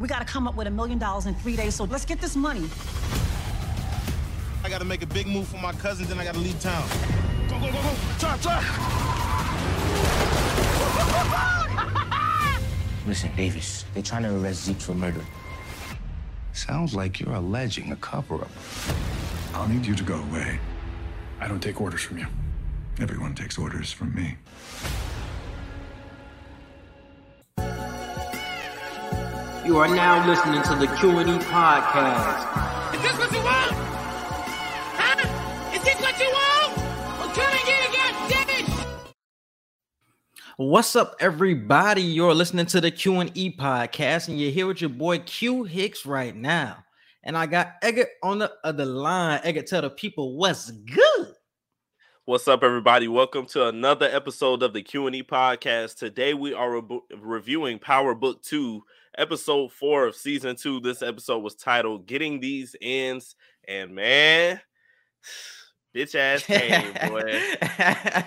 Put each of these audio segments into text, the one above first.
We got to come up with a million dollars in three days. So let's get this money. I got to make a big move for my cousins, then I got to leave town. Go, go, go, go. Try, try. Listen, Davis, they're trying to arrest Zeke for murder. Sounds like you're alleging a cover-up. I'll need you to go away. I don't take orders from you. Everyone takes orders from me. You are now listening to the Q&E podcast. Is this what you want? Huh? Is this what you want? Well, come and get it, goddammit! What's up, everybody? You're listening to the Q and E podcast, and you're here with your boy Q Hicks right now. And I got Eggert on the other line. Eggert, tell the people what's good. What's up, everybody? Welcome to another episode of the Q and E podcast. Today we are re- reviewing Power Book Two, episode four of season two. This episode was titled "Getting These Ends," and man, bitch ass came, boy.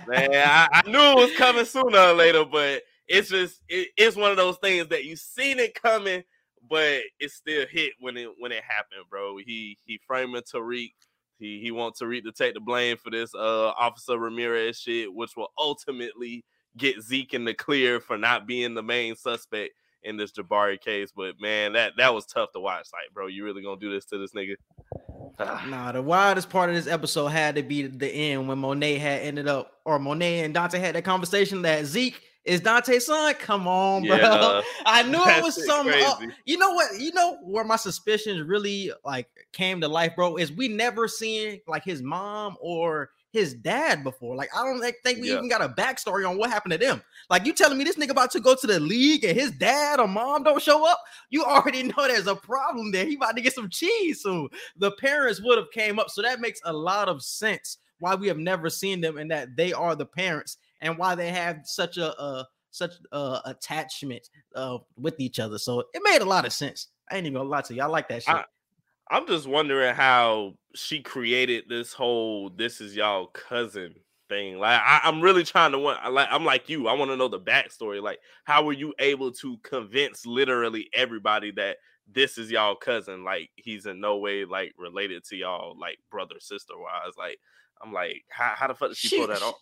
man, I, I knew it was coming sooner or later, but it's just it, it's one of those things that you seen it coming, but it still hit when it when it happened, bro. He he framing Tariq. He he wants Tariq to take the blame for this uh Officer Ramirez shit, which will ultimately get Zeke in the clear for not being the main suspect in this Jabari case. But man, that that was tough to watch. Like, bro, you really gonna do this to this nigga? Ah. Nah, the wildest part of this episode had to be the end when Monet had ended up, or Monet and Dante had that conversation that Zeke is Dante's son. Come on, bro. Yeah, I knew it was something. up. You know what? You know where my suspicions really like came to life, bro. Is we never seen like his mom or his dad before. Like I don't like, think we Yeah. even got a backstory on what happened to them. Like you telling me this nigga about to go to the league and his dad or mom don't show up? You already know there's a problem there. He about to get some cheese soon. The parents would have came up, so that makes a lot of sense why we have never seen them and that they are the parents and why they have such a uh such uh attachment uh with each other. So it made a lot of sense. I ain't even gonna lie to you. I like that shit. I- I'm just wondering how she created this whole "this is y'all cousin" thing. Like, I, I'm really trying to want. Like, I'm like you. I want to know the backstory. Like, how were you able to convince literally everybody that this is y'all cousin? Like, he's in no way like related to y'all, like brother sister wise. Like, I'm like, how, how the fuck did she, pull that off?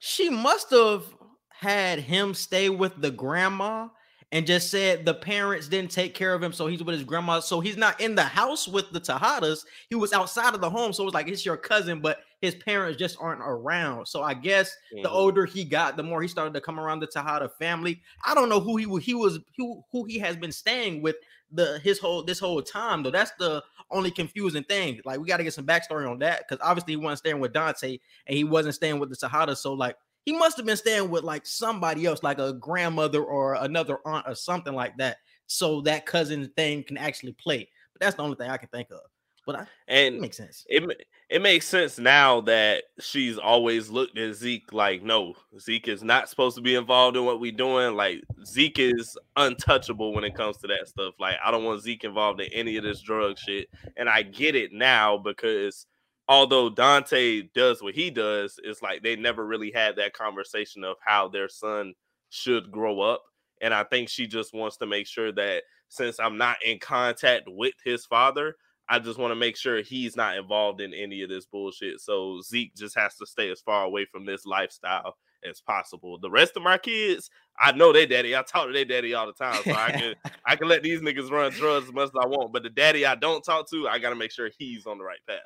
She must have had him stay with the grandma and just said the parents didn't take care of him, so he's with his grandma. So he's not in the house with the Tejadas. He was outside of the home, so it was like it's your cousin, but his parents just aren't around. So I guess the Mhm. older he got, the more he started to come around the Tejada family. I don't know who he he was who who he has been staying with the his whole this whole time though. That's the only confusing thing. Like we got to get some backstory on that because obviously he wasn't staying with Dante and he wasn't staying with the Tejada. So like he must have been staying with like somebody else, like a grandmother or another aunt or something like that. So that cousin thing can actually play. But that's the only thing I can think of. But I, it And makes sense. it it makes sense now that she's always looked at Zeke like, no, Zeke is not supposed to be involved in what we're doing. Like Zeke is untouchable when it comes to that stuff. Like I don't want Zeke involved in any of this drug shit. And I get it now because although Dante does what he does, it's like they never really had that conversation of how their son should grow up. And I think she just wants to make sure that since I'm not in contact with his father, I just want to make sure he's not involved in any of this bullshit. So Zeke just has to stay as far away from this lifestyle as possible. The rest of my kids, I know they daddy. I talk to their daddy all the time, so I can I can let these niggas run drugs as much as I want. But the daddy I don't talk to, I got to make sure he's on the right path.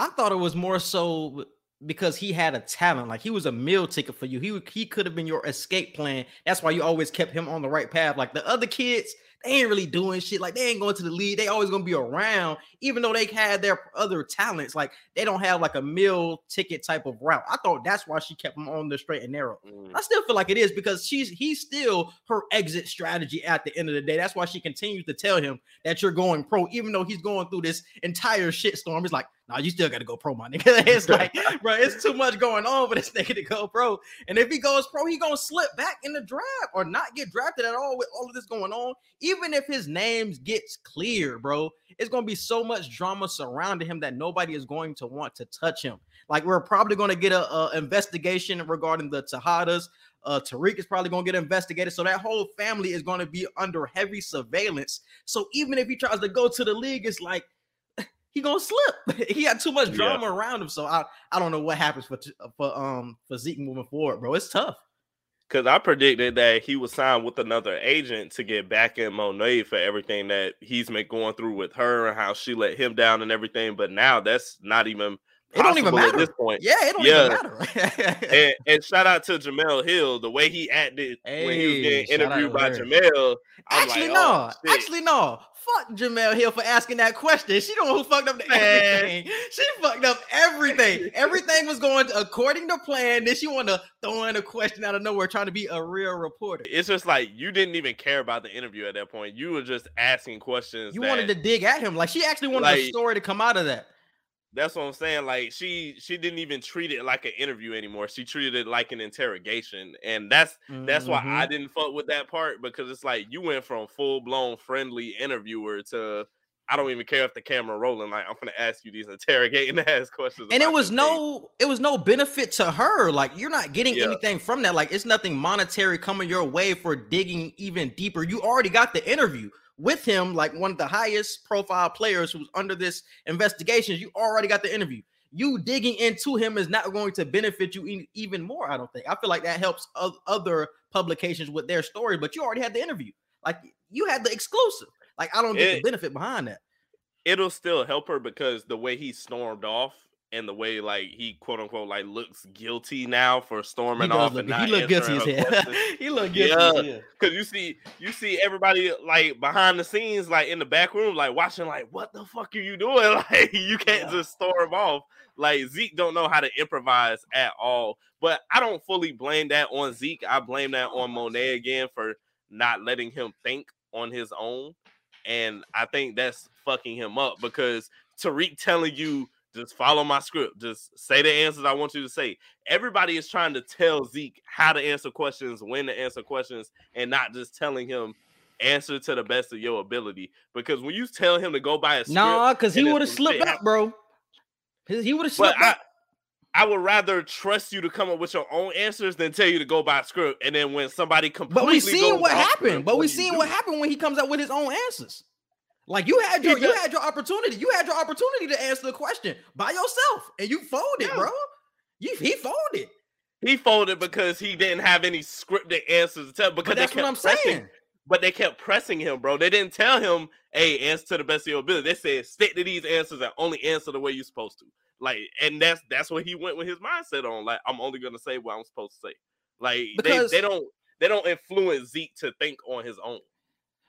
I thought it was more so because he had a talent. Like he was a meal ticket for you. He he could have been your escape plan. That's why you always kept him on the right path. Like the other kids, they ain't really doing shit. Like they ain't going to the league. They always gonna be around, even though they had their other talents. Like they don't have like a meal ticket type of route. I thought that's why she kept him on the straight and narrow. Mm. I still feel like it is because she's he's still her exit strategy at the end of the day. That's why she continues to tell him that you're going pro, even though he's going through this entire shitstorm. It's like, nah, you still got to go pro, my nigga. It's like, bro, it's too much going on for this nigga to go pro. And if he goes pro, he gonna slip back in the draft or not get drafted at all with all of this going on. Even if his names gets clear, bro, it's gonna be so much drama surrounding him that nobody is going to want to touch him. Like we're probably going to get a, a investigation regarding the Tejadas. Uh, Tariq is probably going to get investigated. So that whole family is going to be under heavy surveillance. So even if he tries to go to the league, it's like he gonna slip. he had too much drama yeah. around him. So I, I don't know what happens for for um for Zeke moving forward, bro. It's tough. Because I predicted that he would sign with another agent to get back in Monet for everything that he's been going through with her and how she let him down and everything. But now that's not even it don't even matter at this point. Yeah, it don't yeah. even matter. and, and, shout out to Jemele Hill, the way he acted hey, when he was getting interviewed by Jemele. I'm Actually, like, no. Oh, Actually, no. Fuck Jemele Hill for asking that question. She the one who fucked up everything. She fucked up everything. everything was going to, according to plan. Then she wanted to throw in a question out of nowhere, trying to be a real reporter. It's just like you didn't even care about the interview at that point. You were just asking questions. You that, wanted to dig at him. Like she actually wanted like, a story to come out of that. That's what I'm saying. Like she she didn't even treat it like an interview anymore. She treated it like an interrogation. And that's mm-hmm. that's why I mm-hmm. didn't fuck with that part because it's like you went from full blown friendly interviewer to I don't even care if the camera rolling. Like I'm gonna ask you these interrogating ass questions. And it was no, it was no benefit to her. Like you're not getting yeah. anything from that. Like it's nothing monetary coming your way for digging even deeper. You already got the interview with him, like one of the highest profile players who's under this investigation, you already got the interview. You digging into him is not going to benefit you even more. I don't think. I feel like that helps other publications with their story, but you already had the interview. Like you had the exclusive. Like I don't get it, the benefit behind that. It'll still help her because the way he stormed off and the way like he quote unquote like looks guilty now for storming off look, and not he look guilty as hell. he look guilty. Yeah, because you see you see everybody like behind the scenes, like in the back room, like watching, like what the fuck are you doing? Like you can't yeah. just storm off. Like Zeke don't know how to improvise at all. But I don't fully blame that on Zeke. I blame that on Monet again for not letting him think on his own. And I think that's fucking him up because Tariq telling you just follow my script. Just say the answers I want you to say. Everybody is trying to tell Zeke how to answer questions, when to answer questions, and not just telling him answer to the best of your ability. Because when you tell him to go by a script, nah, because he would have slipped up, bro. He would have slipped up. I would rather trust you to come up with your own answers than tell you to go by script. And then when somebody completely, but we seen what happened. Script, but we seen what happened when he comes up with his own answers. Like you had your you had your opportunity. You had your opportunity to answer the question by yourself, and you folded, yeah. bro. You he folded. He folded because he didn't have any scripted answers to tell. Because that's what I'm pressing, saying. But they kept pressing him, bro. They didn't tell him, "Hey, answer to the best of your ability." They said, "Stick to these answers and only answer the way you're supposed to." Like, and that's that's what he went with his mindset on. Like, I'm only gonna say what I'm supposed to say. Like, because, they, they don't they don't influence Zeke to think on his own.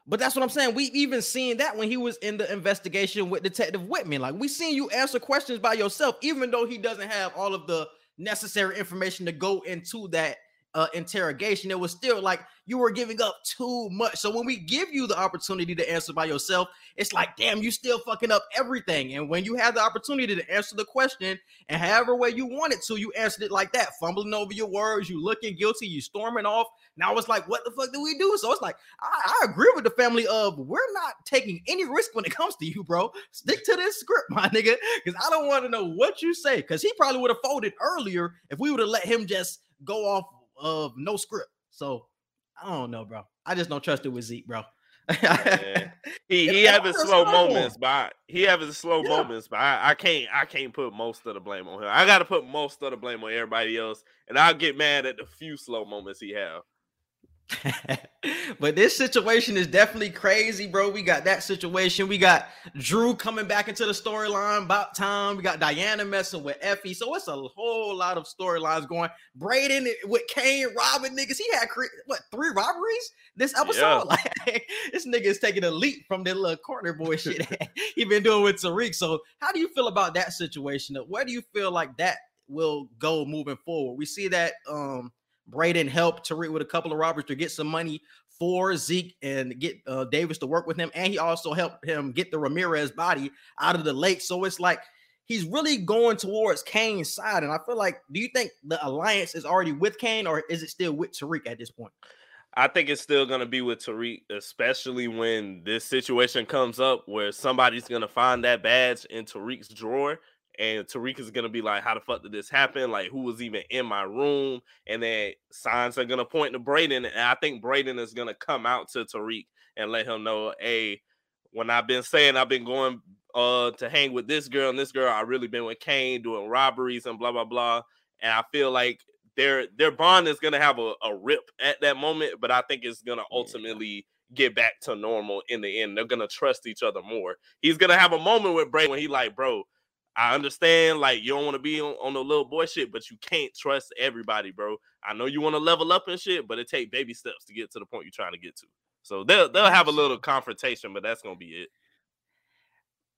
But that's what I'm saying. We even seen that when he was in the investigation with Detective Whitman. Like we seen you answer questions by yourself, even though he doesn't have all of the necessary information to go into that uh, interrogation. It was still like you were giving up too much. So when we give you the opportunity to answer by yourself, it's like, damn, you still fucking up everything. And when you have the opportunity to answer the question and however way you want it to, you answered it like that, fumbling over your words, you looking guilty, you storming off. Now it's like, what the fuck do we do? So it's like, I, I agree with the family of we're not taking any risk when it comes to you, bro. Stick to this script, my nigga, because I don't want to know what you say. Because he probably would have folded earlier if we would have let him just go off of no script. So I don't know, bro. I just don't trust it with Zeke, bro. he he have his slow moments, but he have his slow yeah. moments, but I, I, can't I can't put most of the blame on him. I got to put most of the blame on everybody else, and I'll get mad at the few slow moments he have. but this situation is definitely crazy, bro. We got that situation. We got Dru coming back into the storyline about time. We got Diana messing with Effie. So it's a whole lot of storylines going. Brayden with Cane robbing niggas. He had what three robberies this episode? Yeah. Like this nigga is taking a leap from the little corner boy shit he been doing with Tariq. So how do you feel about that situation? Where do you feel like that will go moving forward? We see that um Brayden helped Tariq with a couple of robbers to get some money for Zeke and get uh, Davis to work with him. And he also helped him get the Ramirez body out of the lake. So it's like he's really going towards Cane's side. And I feel like, do you think the alliance is already with Cane or is it still with Tariq at this point? I think it's still going to be with Tariq, especially when this situation comes up where somebody's going to find that badge in Tariq's drawer And Tariq is gonna be like, "How the fuck did this happen? Like, who was even in my room?" And then signs are gonna point to Brayden, and I think Brayden is gonna come out to Tariq and let him know, "Hey, when I've been saying I've been going uh to hang with this girl and this girl, I really been with Cane doing robberies and blah blah blah." And I feel like their their bond is gonna have a, a rip at that moment, but I think it's gonna ultimately get back to normal in the end. They're gonna trust each other more. He's gonna have a moment with Bray when he like, bro, I understand like you don't want to be on, on the little boy shit, but you can't trust everybody, bro. I know you want to level up and shit, but it take baby steps to get to the point you're trying to get to. So they'll they'll have a little confrontation, but that's gonna be it.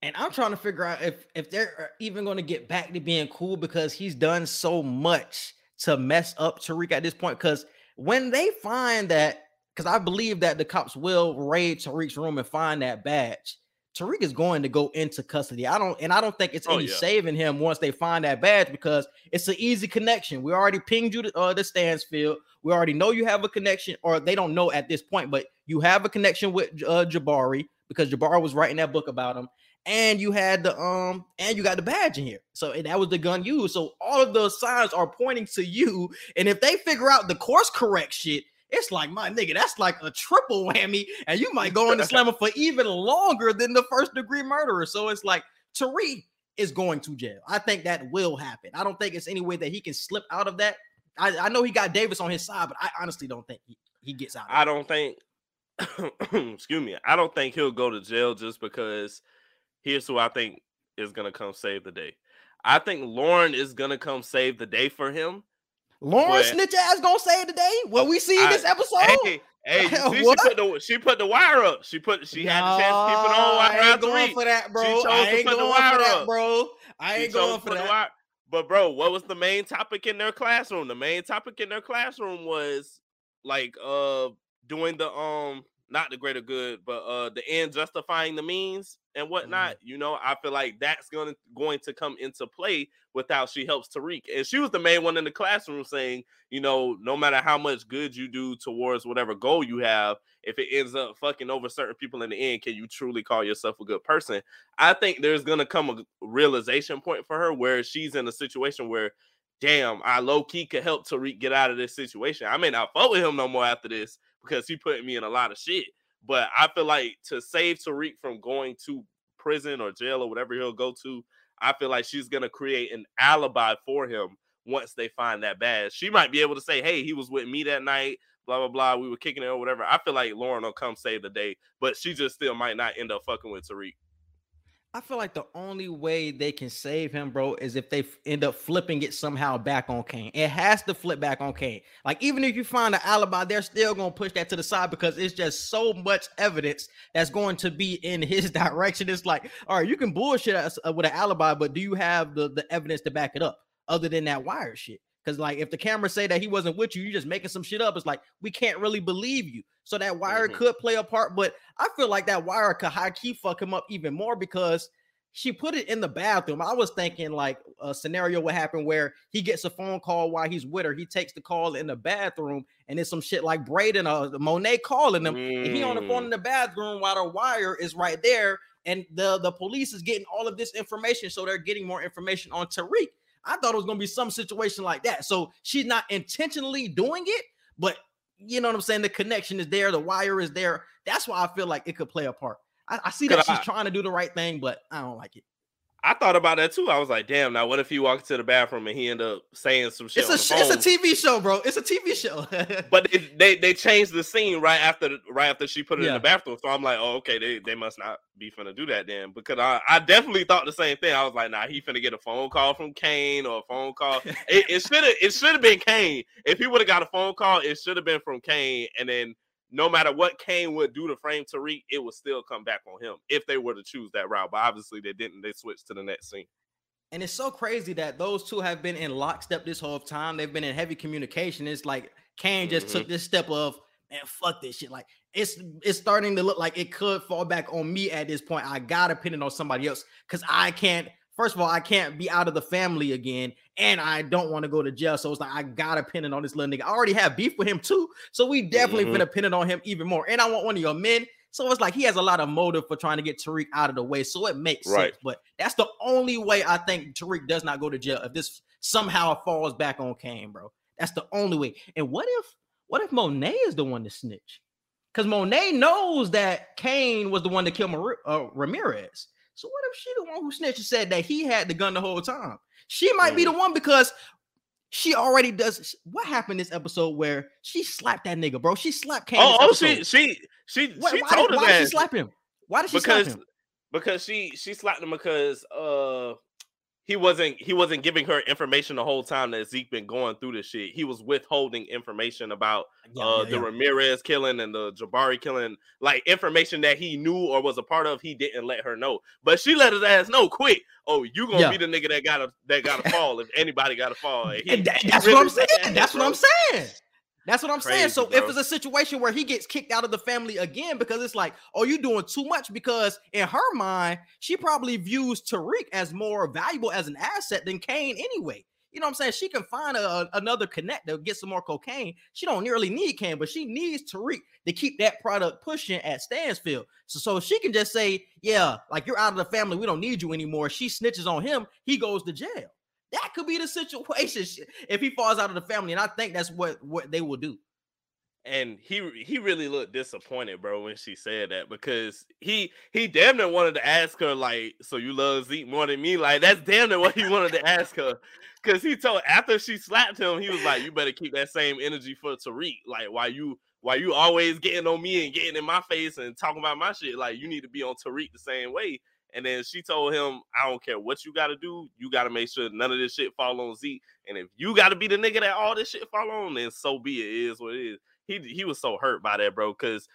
And I'm trying to figure out if if they're uh, even going to get back to being cool because he's done so much to mess up Tariq at this point. Because when they find that, because I believe that the cops will raid Tariq's room and find that badge. Tariq is going to go into custody. I don't, and I don't think it's Oh, any yeah. saving him once they find that badge because it's an easy connection. We already pinged you to uh, the Stansfield. We already know you have a connection, or they don't know at this point, but you have a connection with uh, Jabari because Jabari was writing that book about him, and you had the um, and you got the badge in here. So that was the gun used. So all of those signs are pointing to you. And if they figure out the course correct shit, it's like my nigga, that's like a triple whammy, and you might go into slammer for even longer than the first degree murderer. So it's like Tariq is going to jail. I think that will happen. I don't think it's any way that he can slip out of that. I, I know he got Davis on his side, but I honestly don't think he, he gets out. I don't think excuse me, I don't think he'll go to jail just because here's who I think is gonna come save the day. I think Lauren is gonna come save the day for him. Lauren but- snitch ass gonna say today. What we see in this episode? Hey, hey, see, she put the she put the wire up. She put she had the chance to keep it on while I ain't going for that, bro. She chose I to ain't going wire for that, up. bro. I ain't going for that. wire- But bro, what was the main topic in their classroom? The main topic in their classroom was like uh doing the um not the greater good, but uh the end justifying the means and whatnot. Mm-hmm. You know, I feel like that's gonna going to come into play with how she helps Tariq. And she was the main one in the classroom saying, you know, no matter how much good you do towards whatever goal you have, if it ends up fucking over certain people in the end, can you truly call yourself a good person? I think there's gonna come a realization point for her where she's in a situation where, damn, I low key could help Tariq get out of this situation. I may not fuck with him no more after this because he put me in a lot of shit. But I feel like to save Tariq from going to prison or jail or whatever he'll go to, I feel like she's gonna create an alibi for him once they find that badge. She might be able to say, "Hey, he was with me that night." Blah blah blah. We were kicking it or whatever. I feel like Lauren will come save the day, but she just still might not end up fucking with Tariq. I feel like the only way they can save him, bro, is if they end up flipping it somehow back on Cane. It has to flip back on Cane. Like even if you find an alibi, they're still gonna push that to the side because it's just so much evidence that's going to be in his direction. It's like, all right, you can bullshit us uh, with an alibi, but do you have the the evidence to back it up other than that wire shit? Because like if the cameras say that he wasn't with you, you're just making some shit up. It's like we can't really believe you. So that wire Mhm. could play a part, but I feel like that wire could high key fuck him up even more because she put it in the bathroom. I was thinking like a scenario would happen where he gets a phone call while he's with her. He takes the call in the bathroom, and it's some shit like Brayden or Monet calling him. and he on the phone Mm. in the bathroom while the wire is right there, and the the police is getting all of this information, so they're getting more information on Tariq. I thought it was gonna be some situation like that. So she's not intentionally doing it, but you know what I'm saying. The connection is there, the wire is there. That's why I feel like it could play a part. I, I see that she's I- trying to do the right thing, but I don't like it. I thought about that too. I was like, damn, now what if he walks to the bathroom and he end up saying some shit? It's a on sh- the it's a? TV show, bro. It's a TV show. But they, they they changed the scene right after the, right after she put it in the bathroom. So I'm like, oh, okay, they, they must not be finna do that then. Because I, I definitely thought the same thing. I was like, nah, he finna get a phone call from Cane or a phone call. it it should have it should have been Cane. If he would have got a phone call, it should have been from Cane. And then no matter what Cane would do to frame Tariq, it would still come back on him if they were to choose that route. But obviously they didn't. They switched to the next scene. And it's so crazy that those two have been in lockstep this whole time. They've been in heavy communication. It's like Cane just took mm-hmm. this step of man, fuck this shit. Like it's it's starting to look like it could fall back on me at this point. I gotta pin it on somebody else because I can't. First of all, I can't be out of the family again, and I don't want to go to jail. So it's like I gotta pin it on this little nigga. I already have beef with him too, so we definitely Mhm. finna pin it on him even more. And I want one of your men So it's like he has a lot of motive for trying to get Tariq out of the way. So it makes Right. sense. But that's the only way I think Tariq does not go to jail if this somehow falls back on Cane, bro. That's the only way. And what if what if Monet is the one to snitch? Because Monet knows that Cane was the one to kill Mar- uh, Ramirez. So what if she the one who snitched and said that he had the gun the whole time? She might be the one because she already does. What happened this episode where she slapped that nigga, bro? She slapped Cane. Oh, oh, this she she she Why- she why told did, his why did she slap him? Why did she because slap him? because she she slapped him because uh he wasn't he wasn't giving her information the whole time that Zeke been going through this shit. He was withholding information about Yeah, uh yeah, the yeah. Ramirez killing and the Jabari killing, like information that he knew or was a part of. He didn't let her know, but she let his ass know quick. Oh, you gonna be the nigga that gotta that gotta fall if anybody gotta fall. And he- And that- that's really what I'm saying. That's what I'm saying. That's what I'm saying. So bro. if it's a situation where he gets kicked out of the family again because it's like, oh, you're doing too much, because in her mind, she probably views Tariq as more valuable as an asset than Cane anyway. You know what I'm saying? She can find a, a- another connect to get some more cocaine. She don't nearly need Cane, but she needs Tariq to keep that product pushing at Stansfield. So, so she can just say, yeah, like you're out of the family. We don't need you anymore. She snitches on him. He goes to jail. That could be the situation if he falls out of the family, and I think that's what what they will do. and he he really looked disappointed, bro, when she said that because he he damn near wanted to ask her like, "So you love Zeke more than me?" Like that's damn near what he wanted to ask her because he told after she slapped him, he was like, "You better keep that same energy for Tariq. Like why you why you always getting on me and getting in my face and talking about my shit? Like you need to be on Tariq the same way." And then she told him, "I don't care what you got to do. You got to make sure none of this shit fall on Zeke. And if you got to be the nigga that all this shit fall on, then so be it. It Is what it is." he he was so hurt by that, bro. Because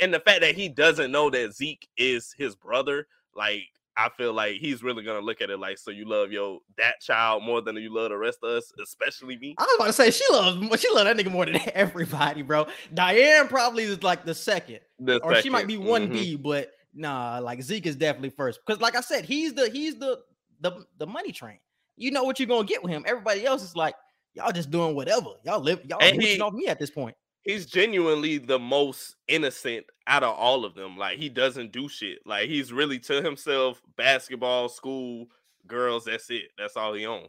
and the fact that he doesn't know that Zeke is his brother, like I feel like he's really gonna look at it like, so you love your that child more than you love the rest of us, especially me. I was about to say she loves she love that nigga more than everybody, bro. Diane probably is like the second, The or she might be second. one Mhm. B, but nah, like Zeke is definitely first because, like I said, he's the he's the the the money train. You know what you're gonna get with him. Everybody else is like y'all just doing whatever. Y'all live y'all he- off me at this point. He's genuinely the most innocent out of all of them. Like he doesn't do shit. Like he's really to himself, basketball, school, girls. That's it. That's all he on.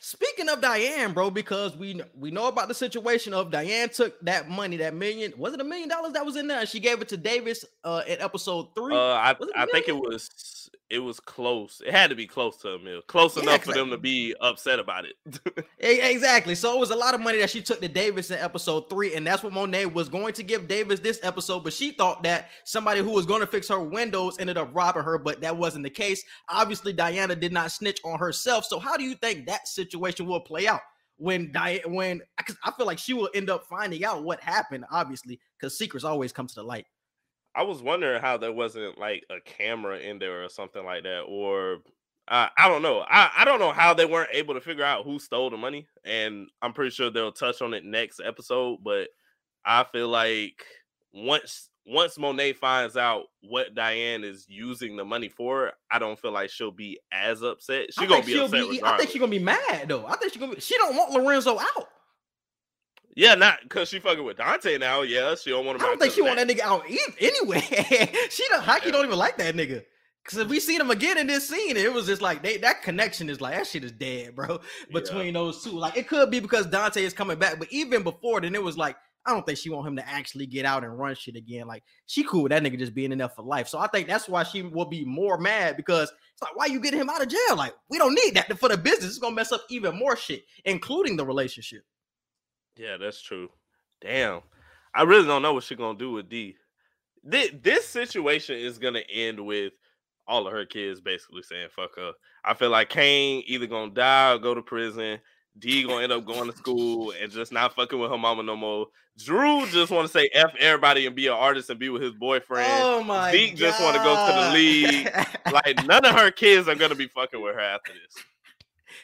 Speaking of Diane, bro, because we we know about the situation of Diane took that money, that million, was it a million dollars that was in there? And she gave it to Davis uh in episode three. Uh, I Was it a I think it was it was close. It had to be close to a mil, close Yeah, enough for them to be upset about it. Exactly. So it was a lot of money that she took to Davis in episode three, and that's what Monet was going to give Davis this episode. But she thought that somebody who was going to fix her windows ended up robbing her, but that wasn't the case. Obviously, Diana did not snitch on herself. So how do you think that situation will play out when Diane? When because I feel like she will end up finding out what happened, obviously, because secrets always come to the light. I was wondering how there wasn't like a camera in there or something like that, or I I don't know. I I don't know how they weren't able to figure out who stole the money, and I'm pretty sure they'll touch on it next episode. But I feel like once once Monet finds out what Diane is using the money for, I don't feel like she'll be as upset. She gonna be she'll upset be- I think she's gonna be mad though. I think she's gonna be. She don't want Lorenzo out. Yeah, not because she fucking with Dante now. Yeah, she don't want I him. don't out think she of want that nigga out e- anyway. she don't Hockey don't even like that nigga. Cause if we seen him again in this scene, it was just like they that connection is like that shit is dead, bro. Between those two, like it could be because Dante is coming back, but even before then, it was like I don't think she want him to actually get out and run shit again. Like she cool with that nigga just being in there for life. So I think that's why she will be more mad because it's like why you getting him out of jail? Like we don't need that for the business. It's gonna mess up even more shit, including the relationship. Yeah, that's true. Damn. I really don't know what she gonna do with D. This, this situation is gonna end with all of her kids basically saying fuck her. I feel like Cane either gonna die or go to prison. D gonna end up going to school and just not fucking with her mama no more. Dru just want to say F everybody and be an artist and be with his boyfriend. Oh my Zeke just want to go to the league. like none of her kids are gonna be fucking with her after this.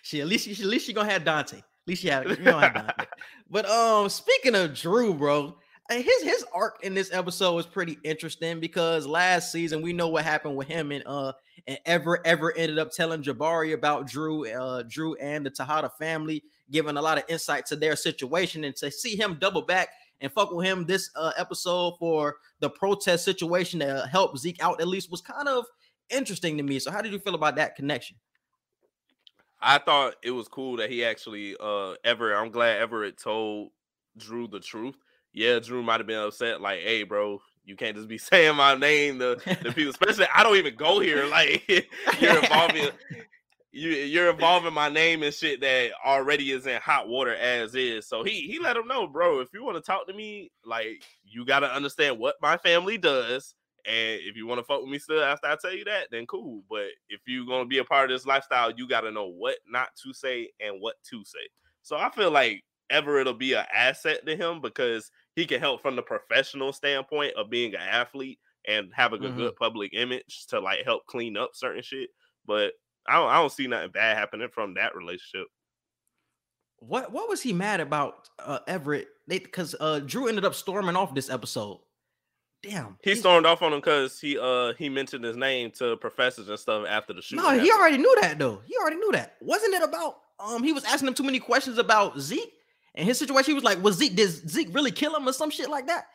She at least she, at least she gonna have Dante. At least she had you Dante. But um, speaking of Dru, bro, his his arc in this episode was pretty interesting because last season we know what happened with him and uh and ever ever ended up telling Jabari about Dru, uh Dru and the Tejada family, giving a lot of insight to their situation and to see him double back. and fuck with him this uh, episode for the protest situation to help Zeke out at least was kind of interesting to me. So how did you feel about that connection? I thought it was cool that he actually uh Everett. I'm glad Everett told Dru the truth. Yeah, Dru might have been upset, like, hey, bro, you can't just be saying my name to the people, especially I don't even go here. Like you're involving you you're involving my name and shit that already is in hot water as is. So he he let him know, bro, if you want to talk to me, like you gotta understand what my family does. And if you want to fuck with me still after I tell you that, then cool. But if you're gonna be a part of this lifestyle, you gotta know what not to say and what to say. So I feel like Everett will be an asset to him because he can help from the professional standpoint of being an athlete and having a Mhm. good public image to like help clean up certain shit. But I don't, I don't see nothing bad happening from that relationship. What what was he mad about uh Everett? They because uh Dru ended up storming off this episode. Damn. He stormed off on him because he uh he mentioned his name to professors and stuff after the shoot. No, he already knew that though. He already knew that. Wasn't it about um he was asking him too many questions about Zeke and his situation? He was like, Was Zeke did Zeke really kill him or some shit like that?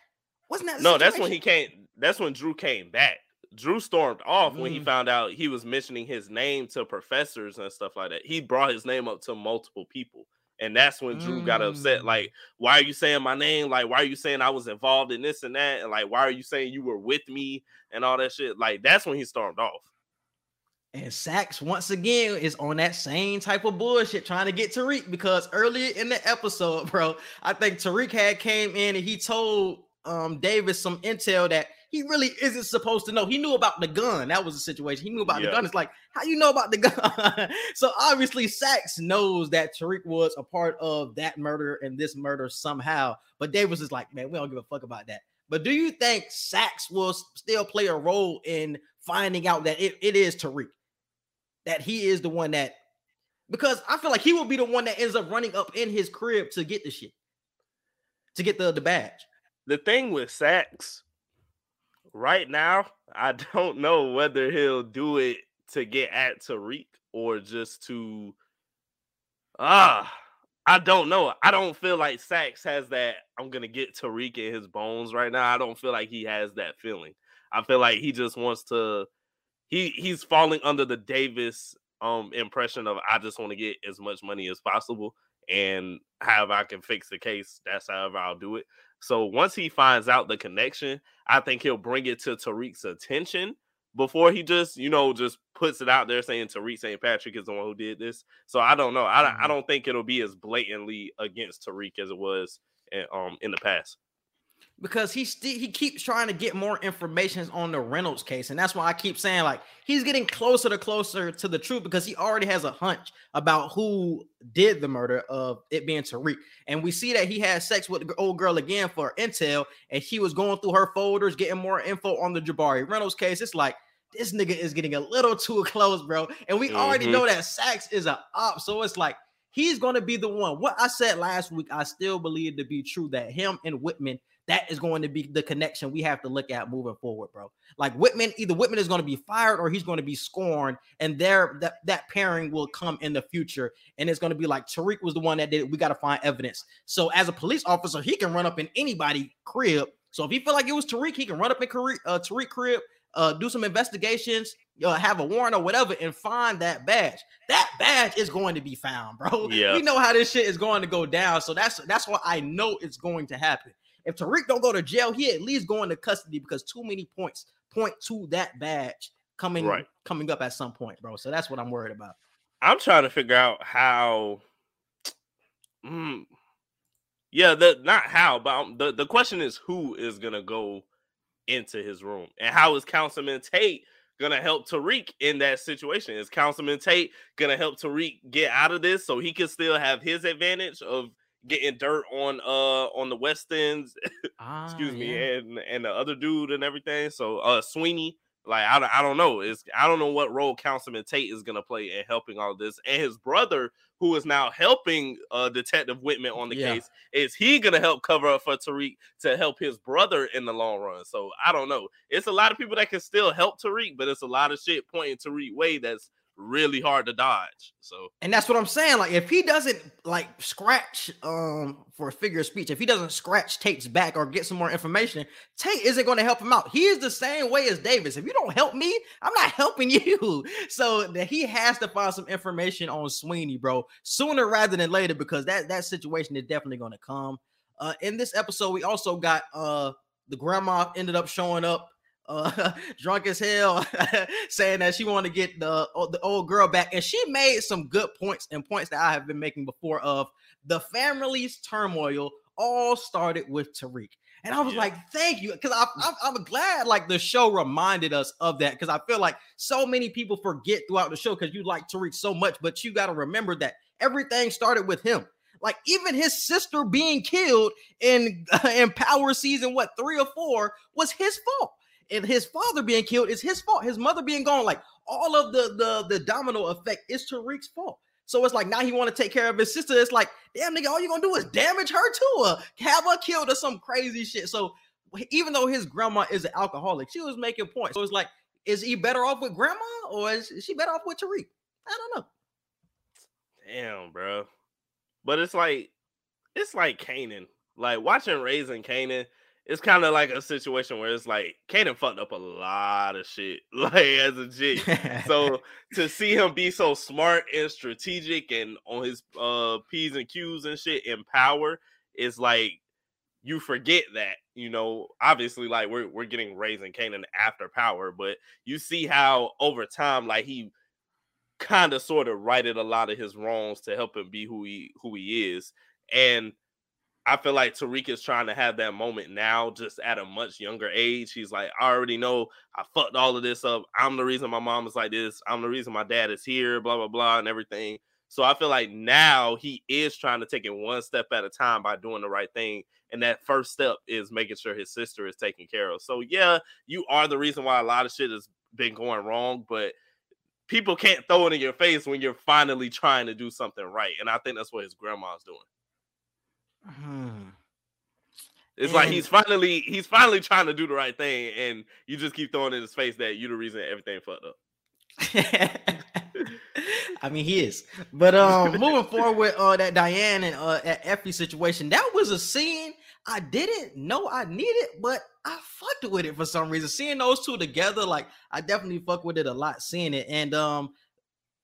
Wasn't that No, that's when he came. That's when Dru came back. Dru stormed off when he Mm. found out he was mentioning his name to professors and stuff like that. He brought his name up to multiple people. And that's when Dru got upset. Mm. Like, why are you saying my name? Like, why are you saying I was involved in this and that? And like, why are you saying you were with me and all that shit? Like, that's when he stormed off. And Saxe once again is on that same type of bullshit trying to get Tariq because earlier in the episode, bro, I think Tariq had came in and he told um Davis some intel that he really isn't supposed to know. He knew about the gun. That was the situation. He knew about the gun. It's like, how you know about the gun? so obviously Saxe knows that Tariq was a part of that murder and this murder somehow. But Davis is like, man, we don't give a fuck about that. But do you think Saxe will still play a role in finding out that it, it is Tariq? That he is the one that because I feel like he will be the one that ends up running up in his crib to get the shit, to get the, the badge. The thing with Saxe, right now, I don't know whether he'll do it to get at Tariq or just to ah. I don't know. I don't feel like Saxe has that. I'm gonna get Tariq in his bones right now. I don't feel like he has that feeling. I feel like he just wants to. He he's falling under the Davis um impression of I just want to get as much money as possible, and however I can fix the case, that's however I'll do it. So once he finds out the connection, I think he'll bring it to Tariq's attention before he just, you know, just puts it out there saying Tariq St. Patrick is the one who did this. So I don't know. I, don't- I don't think it'll be as blatantly against Tariq as it was um in the past. Because he still he keeps trying to get more information on the Reynolds case, and that's why I keep saying like he's getting closer to closer to the truth because he already has a hunch about who did the murder of it being Tariq, and we see that he had sex with the old girl again for intel, and he was going through her folders getting more info on the Jabari Reynolds case. It's like this nigga is getting a little too close, bro, and we already Mhm. know that Saxe is a op, so it's like. He's going to be the one. What I said last week, I still believe to be true that him and Whitman that is going to be the connection we have to look at moving forward, bro. Like Whitman, either Whitman is going to be fired or he's going to be scorned, and there that that pairing will come in the future, and it's going to be like Tariq was the one that did it. We got to find evidence. So as a police officer, he can run up in anybody crib. So if he feel like it was Tariq, he can run up in Tariq, uh, Tariq crib, uh, do some investigations, uh, have a warrant or whatever, and find that badge. That badge is going to be found, bro. Yeah. We know how this shit is going to go down, so that's that's why I know it's going to happen. If Tariq don't go to jail, he at least go into custody because too many points point to that badge coming Right. coming up at some point, bro. So that's what I'm worried about. I'm trying to figure out how. Mm, yeah, the not how, but um, the the question is who is gonna go into his room and how is Councilman Tate gonna help Tariq in that situation? Is Councilman Tate gonna help Tariq get out of this so he can still have his advantage of getting dirt on uh on the West Ends excuse me, and and the other dude and everything. So uh Sweeney, like I, don't- I don't know. It's I don't know what role Councilman Tate is gonna play in helping all this. And his brother, who is now helping uh Detective Whitman on the Yeah. case, is he gonna help cover up for Tariq to help his brother in the long run? So I don't know. It's a lot of people that can still help Tariq, but it's a lot of shit pointing Tariq way that's really hard to dodge. So And that's what I'm saying. Like, if he doesn't like scratch um for a figure of speech, if he doesn't scratch Tate's back or get some more information, Tate isn't going to help him out. He is the same way as Davis. If you don't help me, I'm not helping you. So that he has to find some information on Sweeney, bro, sooner rather than later, because that that situation is definitely going to come. Uh, in this episode, we also got uh the grandma ended up showing up uh, drunk as hell, saying that she wanted to get the the old girl back, and she made some good points and points that I have been making before. Of the family's turmoil all started with Tariq, and I was Yeah. like, "Thank you," because I'm I'm glad like the show reminded us of that because I feel like so many people forget throughout the show because you like Tariq so much, but you got to remember that everything started with him. Like even his sister being killed in in Power season what three or four was his fault and his father being killed is his fault. His mother being gone, like all of the the the domino effect is Tariq's fault. So it's like now he want to take care of his sister. It's like, damn nigga, all you gonna do is damage her to or have her killed or some crazy shit. So even though his grandma is an alcoholic, she was making points. So it's like, is he better off with grandma or is she better off with Tariq? I don't know. damn, bro. But it's like it's like Kanan. Like watching Raising Kanan, it's kind of like a situation where it's like Kanan fucked up a lot of shit, like as a G. so to see him be so smart and strategic and on his uh P's and Q's and shit in power is like you forget that, you know, obviously like we're we're getting raising Kanan after power, but you see how over time like he kind of sort of righted a lot of his wrongs to help him be who he who he is. And I feel like Tariq is trying to have that moment now, just at a much younger age. He's like, I already know I fucked all of this up. I'm the reason my mom is like this. I'm the reason my dad is here, blah, blah, blah, and everything. So I feel like now he is trying to take it one step at a time by doing the right thing. And that first step is making sure his sister is taken care of. So yeah, you are the reason why a lot of shit has been going wrong, but people can't throw it in your face when you're finally trying to do something right. And I think that's what his grandma's doing. Hmm. It's like he's finally he's finally trying to do the right thing, and you just keep throwing in his face that you're the reason everything fucked up. I mean, he is. But um, moving forward with uh that Diane and uh Effie situation, that was a scene I didn't know I needed, but I fucked with it for some reason. Seeing those two together, like I definitely fuck with it a lot. Seeing it, and um,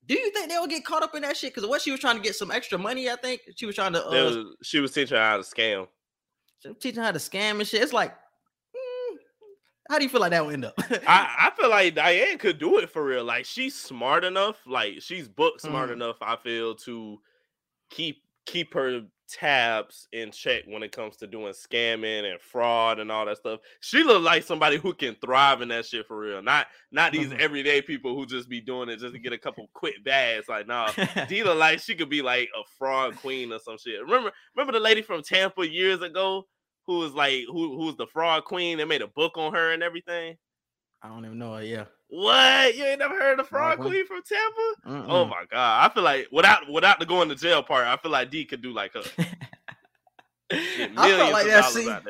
do you think they'll get caught up in that shit? Because what she was trying to get some extra money, I think she was trying to uh, was- she was teaching her how to scam. teaching her how to scam and shit. It's like, mm, how do you feel like that will end up? I, I feel like Diane could do it for real. Like she's smart enough, like she's book smart Mhm. enough. I feel to keep keep her tabs in check when it comes to doing scamming and fraud and all that stuff. She look like somebody who can thrive in that shit for real. Not not these Mhm. everyday people who just be doing it just to get a couple quick bags. Like nah, D look like she could be like a fraud queen or some shit. Remember remember the lady from Tampa years ago who was like who who was the fraud queen? They made a book on her and everything. I don't even know. her, Yeah. What? You ain't never heard of Fraud Fraud Queen from Tampa? Mm-mm. Oh my god. I feel like without without the going to jail part, I feel like D could do like her. I felt like that scene. that.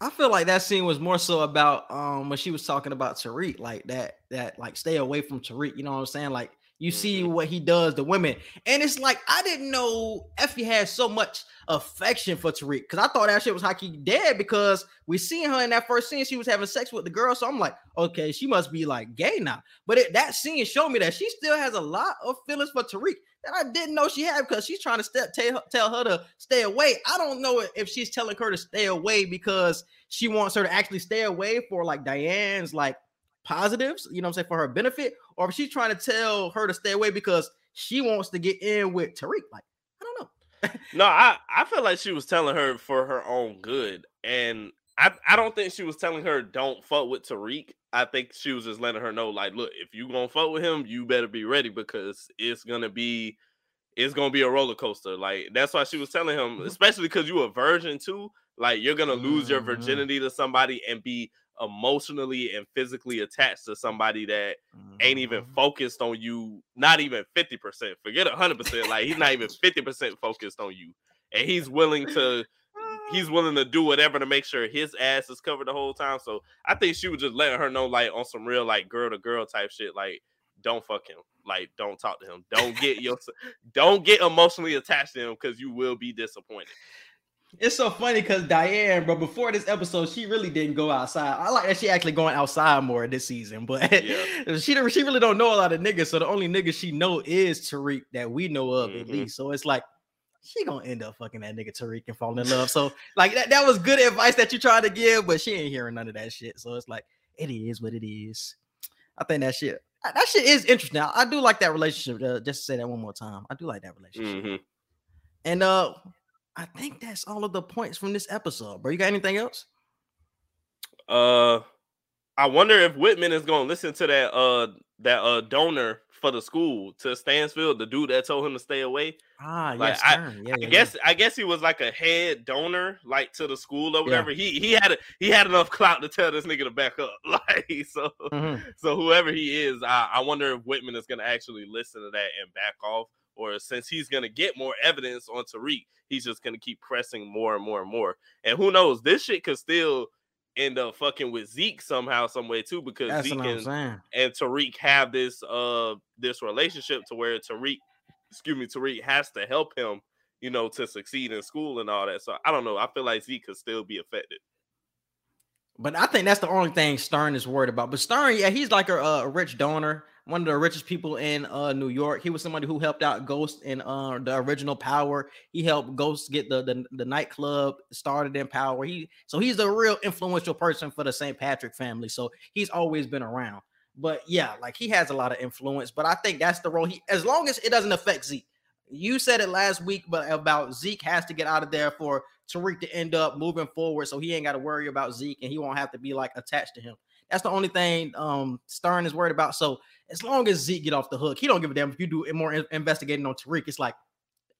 I feel like that scene was more so about um when she was talking about Tariq, like that, that like stay away from Tariq. You know what I'm saying? Like you see Mhm. what he does to women, and it's like I didn't know Effie had so much affection for Tariq because I thought that shit was hockey dead because we seen her in that first scene. She was having sex with the girl, so I'm like, okay, she must be like gay now. But it, that scene showed me that she still has a lot of feelings for Tariq that I didn't know she had because she's trying to step, tell, tell her to stay away. I don't know if she's telling her to stay away because she wants her to actually stay away for like Diane's like positives, you know what I'm saying, for her benefit, or if she's trying to tell her to stay away because she wants to get in with Tariq. Like, I don't know. No, I, I feel like she was telling her for her own good. And I, I don't think she was telling her don't fuck with Tariq. I think she was just letting her know, like, look, if you gonna fuck with him, you better be ready because it's gonna be it's gonna be a roller coaster. Like that's why she was telling him, especially because you a virgin too. Like you're gonna lose your Mhm. virginity to somebody and be emotionally and physically attached to somebody that ain't even Mhm. focused on you, not even 50%. Forget 100%. Like he's not even 50% focused on you. And he's willing to he's willing to do whatever to make sure his ass is covered the whole time. So I think she was just letting her know like on some real like girl to girl type shit like don't fuck him. Like, don't talk to him. Don't get your don't get emotionally attached to him because you will be disappointed. It's so funny because Diane, bro, before this episode, she really didn't go outside. I like that she actually going outside more this season, but Yeah. she she really don't know a lot of niggas. So the only nigga she know is Tariq that we know of at Mhm. least. So it's like she gonna end up fucking that nigga Tariq and falling in love. So like that, that was good advice that you tried to give, but she ain't hearing none of that shit. So it's like it is what it is. I think that shit that shit is interesting. I, I do like that relationship. Uh, just to say that one more time, I do like that relationship. hmm And uh, I think that's all of the points from this episode, bro. You got anything else? Uh, I wonder if Whitman is gonna listen to that uh that uh donor for the school to Stansfield, the dude that told him to stay away. Ah, Like, yes, I- Yeah, I yeah, guess I guess he was like a head donor, like to the school or Yeah. whatever. He he had a, he had enough clout to tell this nigga to back up. Like so yeah. Mhm. so whoever he is, I, I wonder if Whitman is gonna actually listen to that and back off, or since he's gonna get more evidence on Tariq, he's just gonna keep pressing more and more and more. And who knows, this shit could still end up fucking with Zeke somehow, some way too, because That's Zeke and, and Tariq have this uh this relationship to where Tariq, excuse me, Tariq has to help him, you know, to succeed in school and all that. So I don't know. I feel like Zeke could still be affected. But I think that's the only thing Stern is worried about. But Stern, yeah, he's like a, a rich donor, one of the richest people in uh, New York. He was somebody who helped out Ghost in uh, the original Power. He helped Ghost get the, the the nightclub started in Power. He so he's a real influential person for the St. Patrick family. So he's always been around. But yeah, like he has a lot of influence. But I think that's the role he, as long as it doesn't affect Zeke. You said it last week, but about Zeke has to get out of there for Tariq to end up moving forward, so he ain't got to worry about Zeke, and he won't have to be like attached to him. That's the only thing um Stern is worried about. So as long as Zeke get off the hook, he don't give a damn if you do more in- investigating on Tariq. It's like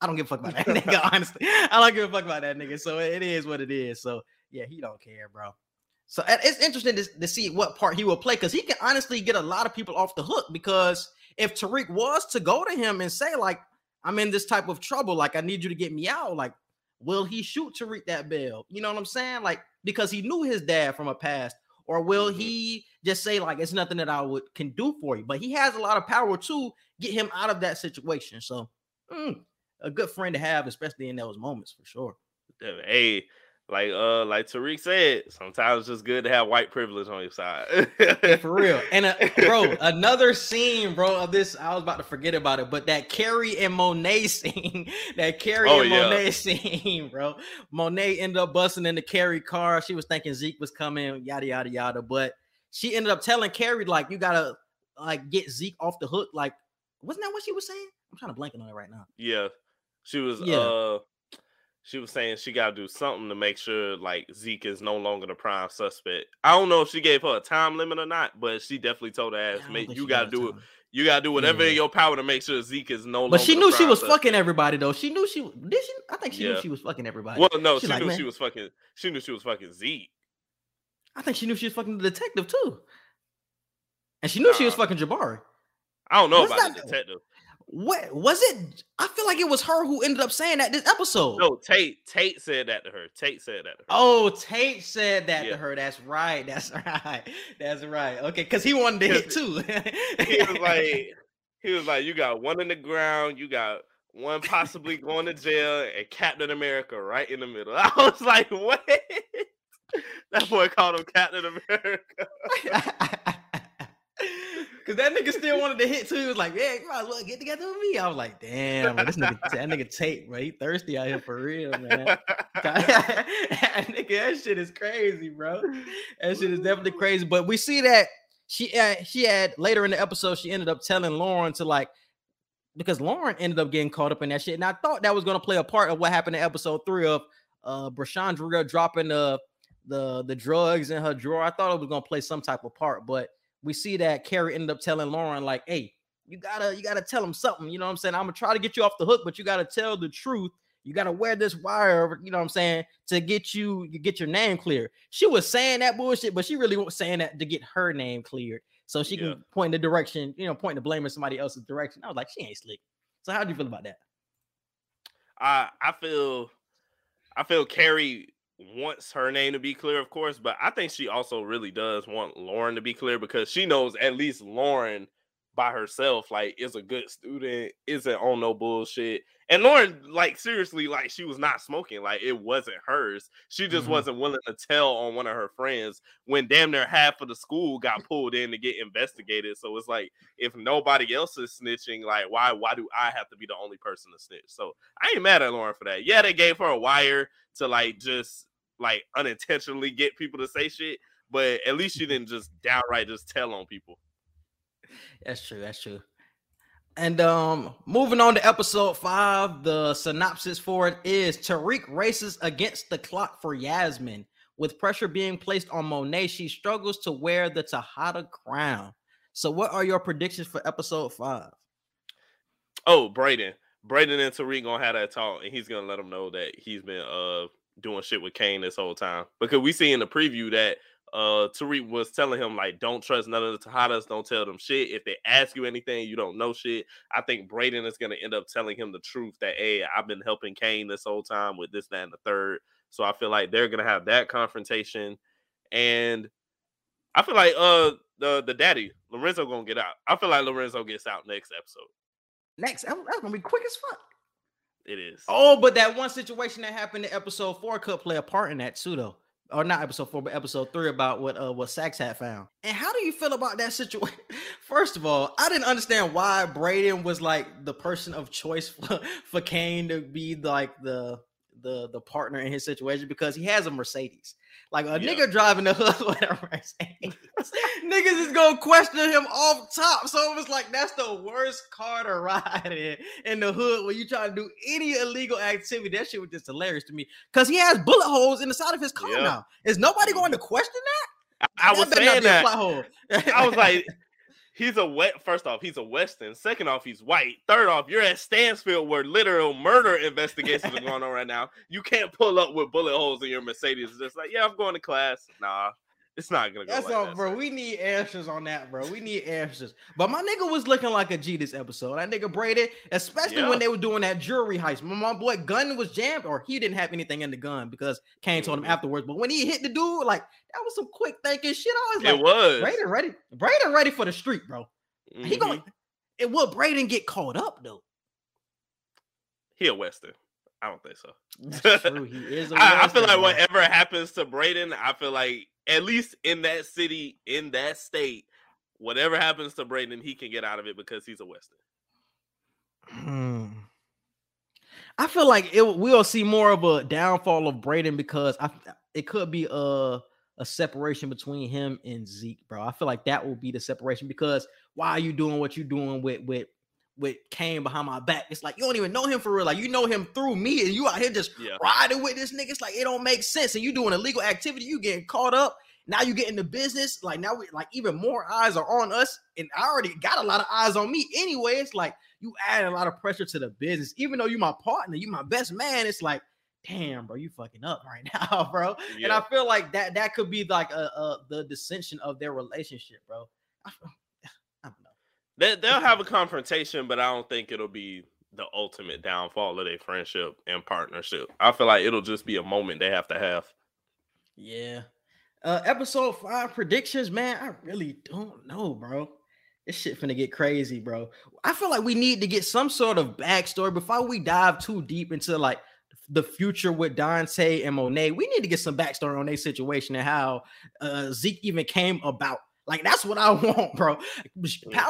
I don't give a fuck about that nigga. Honestly, I don't give a fuck about that nigga. So it is what it is. So yeah, he don't care, bro. So it's interesting to, to see what part he will play because he can honestly get a lot of people off the hook. Because if Tariq was to go to him and say like, "I'm in this type of trouble, like I need you to get me out," like, will he shoot Tariq that bail? You know what I'm saying? Like because he knew his dad from a past, or will Mhm. he just say like, "It's nothing that I would can do for you"? But he has a lot of power to get him out of that situation. So mm, a good friend to have, especially in those moments for sure. Hey, like uh like Tariq said, sometimes it's just good to have white privilege on your side. Yeah, for real. And uh, bro, another scene, bro, of this, I was about to forget about it, but that Carrie and Monet scene, that Carrie Oh, and yeah. Monet scene, bro. Monet ended up busting in the Carrie car. She was thinking Zeke was coming, yada yada yada. But she ended up telling Carrie, like, you gotta like get Zeke off the hook. Like, wasn't that what she was saying? I'm trying to blank on it right now. yeah. She was Yeah. uh she was saying she gotta do something to make sure like Zeke is no longer the prime suspect. I don't know if she gave her a time limit or not, but she definitely told her ass, don't mate, you gotta do it. You gotta do whatever Yeah. in your power to make sure Zeke is no longer. But she knew she was suspect. fucking everybody though. She knew she did she I think she knew she was fucking everybody. Well, no, She she like, knew "Man." she was fucking. She knew she was fucking Zeke. I think she knew she was fucking the detective too. And she knew she was fucking Jabari. I don't know Was about the detective. What was it? I feel like it was her who ended up saying that this episode. No, Tate. Tate said that to her. Tate said that to her. Oh, Tate said that Yeah. to her. That's right. That's right. That's right. Okay, because he wanted to hit too. he was like, he was like, you got one in the ground, you got one possibly going to jail, and Captain America right in the middle. I was like, what? that boy called him Captain America. Cause that nigga still wanted to hit too. He was like, "Yeah, you might look get together with me." I was like, "Damn, bro, this nigga, that nigga Tate, bro, he thirsty out here for real, man." that nigga, that shit is crazy, bro. That shit is definitely crazy. But we see that she uh, she had later in the episode, she ended up telling Lauren to like because Lauren ended up getting caught up in that shit. And I thought that was gonna play a part of what happened in episode three of uh Brashandra dropping the the the drugs in her drawer. I thought it was gonna play some type of part, but we see that Carrie ended up telling Lauren, like, hey, you gotta you gotta tell him something. You know what I'm saying? I'm gonna try to get you off the hook, but you gotta tell the truth. You gotta wear this wire, you know what I'm saying, to get you you get your name clear. She was saying that bullshit, but she really was saying that to get her name cleared. So she Yeah. can point in the direction, you know, point the blame in somebody else's direction. I was like, she ain't slick. So how do you feel about that? I I feel I feel eh. Carrie wants her name to be clear, of course, but I think she also really does want Lauren to be clear because she knows at least Lauren by herself, like is a good student, isn't on no bullshit. And Lauren, like seriously, like she was not smoking, like it wasn't hers. She just Mhm. wasn't willing to tell on one of her friends when damn near half of the school got pulled in to get investigated. So it's like if nobody else is snitching, like why why do I have to be the only person to snitch? So I ain't mad at Lauren for that. Yeah, they gave her a wire to like just like unintentionally get people to say shit, but at least she didn't just downright just tell on people. That's true. That's true. And um, moving on to episode five, the synopsis for it is Tariq races against the clock for Yasmin. With pressure being placed on Monet, she struggles to wear the Tejada crown. So, what are your predictions for episode five? Oh, Brayden. Brayden and Tariq gonna have that talk, and he's gonna let them know that he's been uh doing shit with Cane this whole time. Because we see in the preview that uh Tariq was telling him like don't trust none of the Tejadas, don't tell them shit. If they ask you anything, you don't know shit. I think Brayden is gonna end up telling him the truth that hey, I've been helping Cane this whole time with this, that, and the third. So I feel like they're gonna have that confrontation. And I feel like uh the the daddy, Lorenzo gonna get out. I feel like Lorenzo gets out next episode. Next, that's gonna be quick as fuck. It is. Oh, but that one situation that happened in episode four could play a part in that too, though. Or not episode four, but episode three about what uh what Saxe had found. And how do you feel about that situation? First of all, I didn't understand why Brayden was like the person of choice for, for Cane to be like the the the partner in his situation because he has a Mercedes. Like a Yeah. nigga driving the hood whatever. Niggas is gonna question him off top. So it was like that's the worst car to ride in in the hood when you try to do any illegal activity. That shit was just hilarious to me. Cause he has bullet holes in the side of his car Yeah. now. Is nobody mm-hmm. going to question that? I, I was saying that. I was like, he's a wet. First off, he's a Weston. Second off, he's white. Third off, you're at Stansfield where literal murder investigations are going on right now. You can't pull up with bullet holes in your Mercedes. It's just like, yeah, I'm going to class. Nah, it's not gonna go. That's like all, that, bro. We need answers on that, bro. We need answers. But my nigga was looking like a G this episode. That nigga Brady, especially Yeah. when they were doing that jewelry heist. My, boy gun was jammed, or he didn't have anything in the gun because Cane told him Mhm. afterwards. But when he hit the dude, like that was some quick thinking shit. I was It like, was. Brayden ready. Brayden ready for the street, bro. He Mhm. going. And will Brayden get caught up though? He a Weston. I don't think so. That's true. He is. a I, I feel like whatever happens to Brayden, I feel like at least in that city, in that state, whatever happens to Brayden, he can get out of it because he's a Weston. Hmm. I feel like it we'll see more of a downfall of Brayden because I it could be a a separation between him and Zeke, bro. I feel like that will be the separation because why are you doing what you're doing with with with Cane behind my back? It's like you don't even know him for real. Like you know him through me, and you out here just Yeah. riding with this nigga. It's like it don't make sense. And you doing illegal activity, you getting caught up. Now you get into business. Like now we like even more eyes are on us. And I already got a lot of eyes on me anyway. It's like you add a lot of pressure to the business. Even though you my partner, you my best man. It's like, damn, bro, you fucking up right now, bro. And I feel like that that could be like a, a the dissension of their relationship, bro. I, I don't know. They, they'll have a confrontation, but I don't think it'll be the ultimate downfall of their friendship and partnership. I feel like it'll just be a moment they have to have. Yeah. Uh episode five predictions, man. I really don't know, bro. This shit finna get crazy, bro. I feel like we need to get some sort of backstory before we dive too deep into like the future with Dante and Monet. We need to get some backstory on their situation and how uh Zeke even came about. Like that's what I want, bro. Power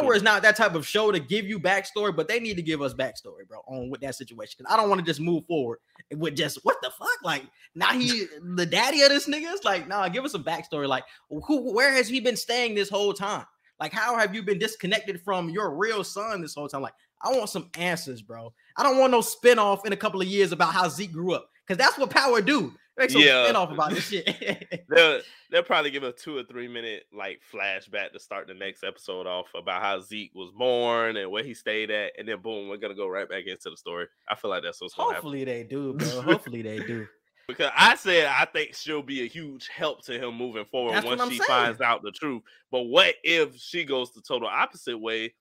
mm-hmm. is not that type of show to give you backstory, but they need to give us backstory, bro, on with that situation. Because I don't want to just move forward with just what the fuck. Like now he the daddy of this nigga. It's like, nah, give us some backstory. Like, who where has he been staying this whole time? Like, how have you been disconnected from your real son this whole time? Like, I want some answers, bro. I don't want no spinoff in a couple of years about how Zeke grew up. Because that's what power do. Make some Yeah. spinoff about this shit. They'll they'll probably give a two or three minute like flashback to start the next episode off about how Zeke was born and where he stayed at, and then boom, we're gonna go right back into the story. I feel like that's what's. Hopefully they do, bro. Hopefully they do. Because I said I think she'll be a huge help to him moving forward That's once she saying. finds out the truth. But what if she goes the total opposite way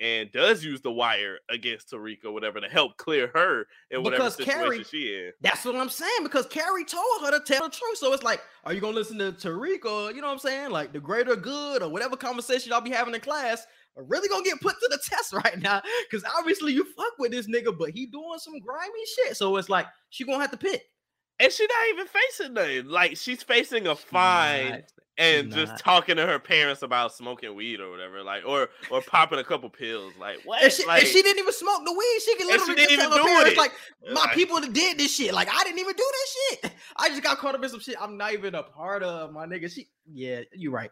and does use the wire against Tariq or whatever to help clear her in whatever Because situation Carrie- she in. That's what I'm saying because Carrie told her to tell the truth. So it's like, are you gonna listen to Tariq or you know what I'm saying? Like the greater good or whatever conversation y'all be having in class are really gonna get put to the test right now. Cause obviously you fuck with this nigga, but he doing some grimy shit. So it's like she gonna have to pick. And she not even facing nothing. Like she's facing a fine and she's just not. talking to her parents about smoking weed or whatever. Like or or popping a couple pills. Like what? And she, like, and she didn't even smoke the weed. She can And she literally didn't just even tell her do parents, it. like, my Like- people did this shit. Like, I didn't even do this shit. I just got caught up in some shit I'm not even a part of, my nigga. She, yeah, you're right.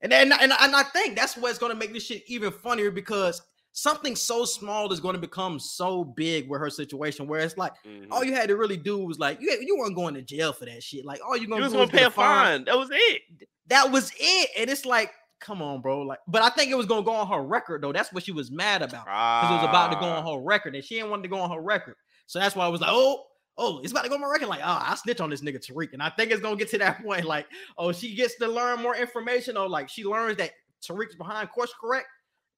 And then, and, and I think that's what's going to make this shit even funnier because something so small is going to become so big with her situation where it's like, Mhm. all you had to really do was like, you, you weren't going to jail for that shit. Like, all you you going to was do gonna is pay a fine. That was it. That was it. And it's like, come on, bro. Like, but I think it was gonna go on her record though. That's what she was mad about. Because it was about to go on Ah. her record, and she didn't want to go on her record. So that's why I was like, oh, oh, it's about to go on my record. Like, oh, I snitch on this nigga Tariq. And I think it's gonna get to that point. Like, oh, she gets to learn more information, or like she learns that Tariq's behind course correct.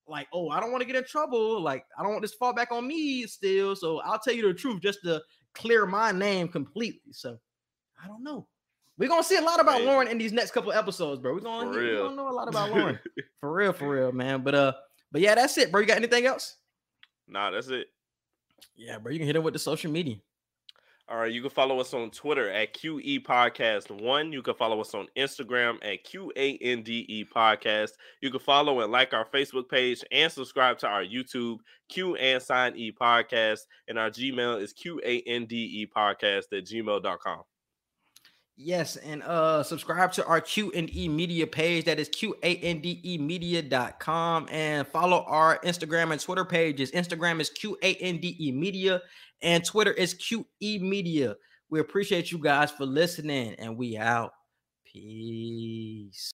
Like, oh, I don't want to get in trouble. Like, I don't want this to fall back on me still. So I'll tell you the truth just to clear my name completely. So I don't know. We're gonna see a lot about Crazy. Lauren in these next couple episodes, bro. We're gonna, For we real. gonna know a lot about Lauren. for real, for real, man. But uh, but yeah, that's it, bro. You got anything else? Nah, that's it. Yeah, bro. You can hit him with the social media. All right, you can follow us on Twitter at QE Podcast One. You can follow us on Instagram at QANDE Podcast. You can follow and like our Facebook page and subscribe to our YouTube Q and Sign E Podcast. And our Gmail is QANDE Podcast at gmail.com. Yes, and uh subscribe to our Q and E media page. That is Q-A-N-D-E media.com. And follow our Instagram and Twitter pages. Instagram is Q-A-N-D-E media, and Twitter is QE media. We appreciate you guys for listening, and we out. Peace.